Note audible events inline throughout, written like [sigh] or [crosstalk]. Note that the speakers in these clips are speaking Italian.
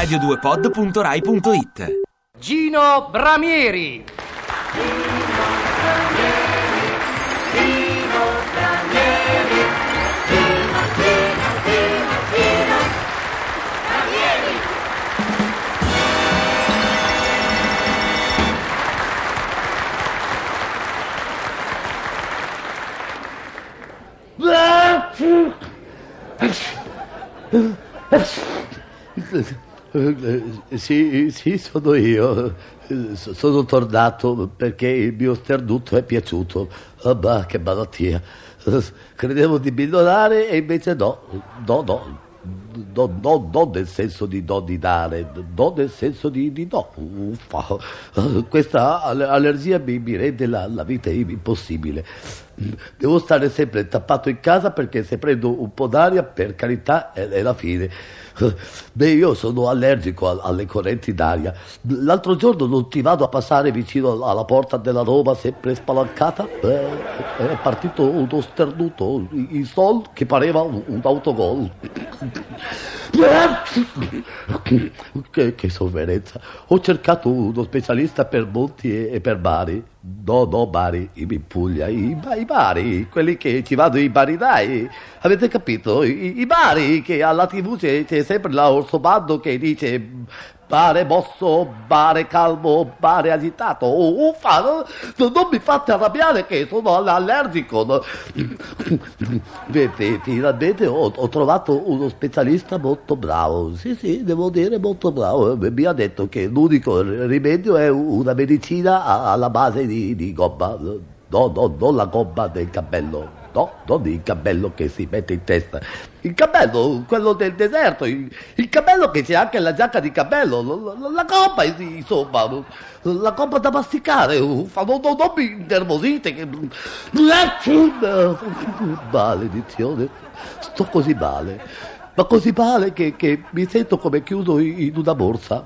radio2pod.rai.it Gino Bramieri. Eh, Sì, sì, sono io. Eh, so- Sono tornato perché il mio sternuto è piaciuto. Ah, bah, che malattia. Eh, Credevo di migliorare e invece no. No, no. No, no, no nel senso di no di dare, no nel senso di, di no. Uffa. Eh, Questa alle- allergia mi, mi rende la, la vita impossibile. Devo stare sempre tappato in casa perché se prendo un po' d'aria, per carità, è, è la fine. [laughs] Beh, io sono allergico alle correnti d'aria. L'altro giorno non ti vado a passare vicino alla porta della Roma, sempre spalancata? Beh, è partito uno sternuto, il sol che pareva un autogol. Che, che sofferenza. Ho cercato uno specialista per monti e, e per mari. No, no, Bari, in Puglia, i, i Bari, quelli che ci vanno i barinai, avete capito? I, i Bari, che alla tv c'è, c'è sempre l'orso bando che dice bare mosso, bare calmo, bare agitato, oh, uffa, no? non, non mi fate arrabbiare che sono all- allergico. Finalmente ho, ho trovato uno specialista molto bravo, sì sì, devo dire molto bravo, mi ha detto che l'unico rimedio è una medicina alla base di, di gomma, no, no, non la gomma del cappello. No, non il cappello che si mette in testa. Il cappello, quello del deserto, il, il cappello che c'è anche la giacca di cappello, la, la, la gomma, insomma, la gomma da masticare. Uffa, non, non, non mi innervosite. Maledizione, sto così male. Ma così male che, che mi sento come chiuso in una borsa.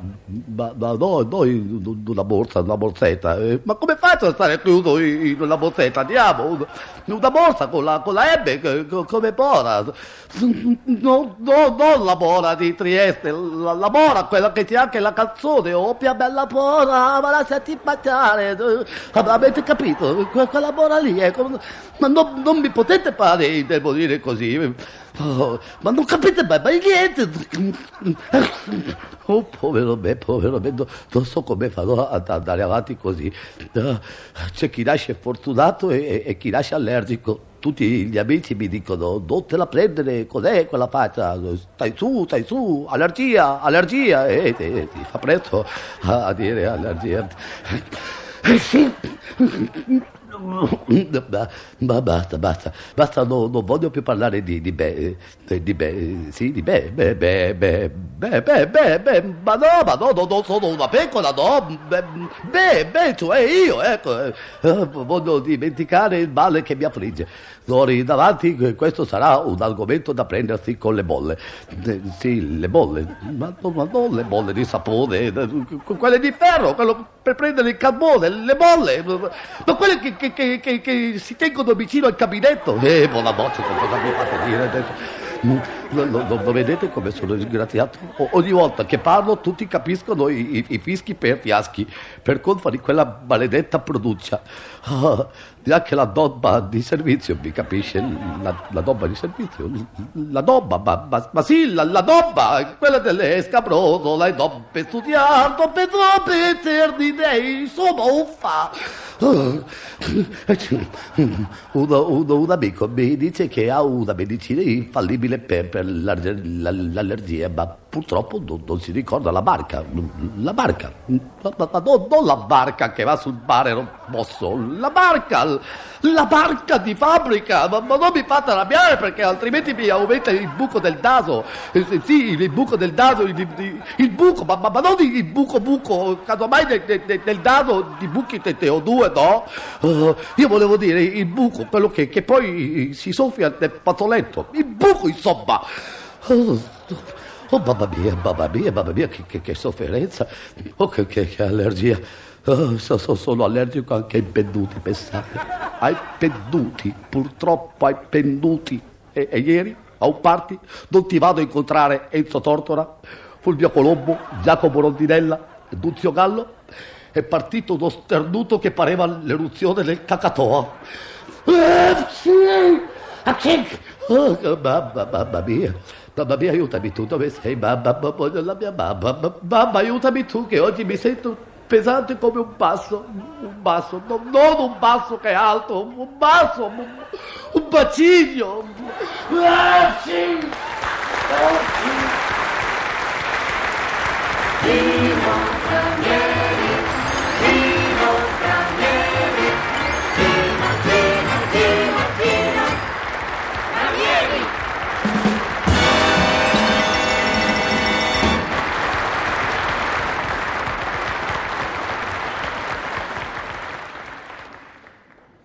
Ma, ma no, no, in una borsa, una borsetta. Eh, Ma come faccio a stare chiuso in una borsetta? Andiamo, una, borsa con la, con la M, come Bora. No, no, non la Bora di Trieste, la, la Bora, quella che c'è anche la canzone. Oh, mia bella Bora, ma lasciati baciare. Eh, Avete capito? Que- Quella Bora lì è come... Ma non, non mi potete fare indebolire così. Oh, ma non capite mai, mai niente. Oh, povero me, povero me, no- non so come farò ad andare avanti così. Ah, C'è chi nasce fortunato e, e- e chi nasce allergico. Tutti gli amici mi dicono, non te la prendere, cos'è quella faccia? Stai su, stai su, allergia, allergia. E ti fa presto a, a dire allergia. Eh, sì. Ma, basta, basta, basta, no, non voglio più parlare di, di me, eh, di me, sì, di me, beh, beh, beh, beh, beh, beh, beh, ma no, ma no, no, non sono una pecora, no, beh, beh, cioè io, ecco, eh, voglio dimenticare il male che mi affligge. D'ora in avanti eh, questo sarà un argomento da prendersi con le bolle. Sì, le bolle, ma, no- ma non le bolle di sapone, quelle di ferro, quello per prendere il carbone, le bolle, ma quelle che, che- che- che- che si tengono vicino al cabinetto. Eh, buona che cosa mi fate dire adesso? Mm, Lo, lo- lo- vedete come sono disgraziato? O- ogni volta che parlo tutti capiscono i, i- i fischi per fiaschi, per colpa di quella maledetta pronuncia. Ah, neanche la dobba di servizio mi capisce, la, la dobba di servizio, la dobba, ma, ma- ma sì, la, la dobba, quella dell'escabroso, la dobbe studiato per eternità, insomma, uffa. Uno, uno- un amico mi dice che ha una medicina infallibile per, per l'allergia, ma purtroppo non, non si ricorda la marca. La marca, ma, ma- non, non la barca che va sul mare mosso, la marca, la marca di fabbrica. Ma, ma non mi fate arrabbiare perché altrimenti mi aumenta il buco del naso. Eh, Sì, il buco del naso, il, il- il buco, ma, ma- non il buco buco, casomai nel, nel, nel naso di buchi te, te ho due, no? Eh, io volevo dire il buco, quello che, che poi si soffia nel fazzoletto. Il buco, insomma. Oh, oh, mamma mia, mamma mia, mamma mia, che, che- che sofferenza. Oh, che, che- allergia. Oh, so- so- sono allergico anche ai penduti, pensate. Ai penduti, purtroppo ai penduti. E, e ieri, a un party, non ti vado a incontrare Enzo Tortora? Fulvio Colombo, Giacomo Rondinella Duzio Gallo, è partito uno sternuto che pareva l'eruzione del Cacatoa. Eh, oh, mamma, mamma mia, mamma mia, aiutami tu, dove sei? Mamma, voglio la mia mamma, mamma, mamma, aiutami tu, che oggi mi sento pesante come un basso, un basso, no- non un basso che è alto, un basso, un, un bacino. Ah, sì! Ah, sì!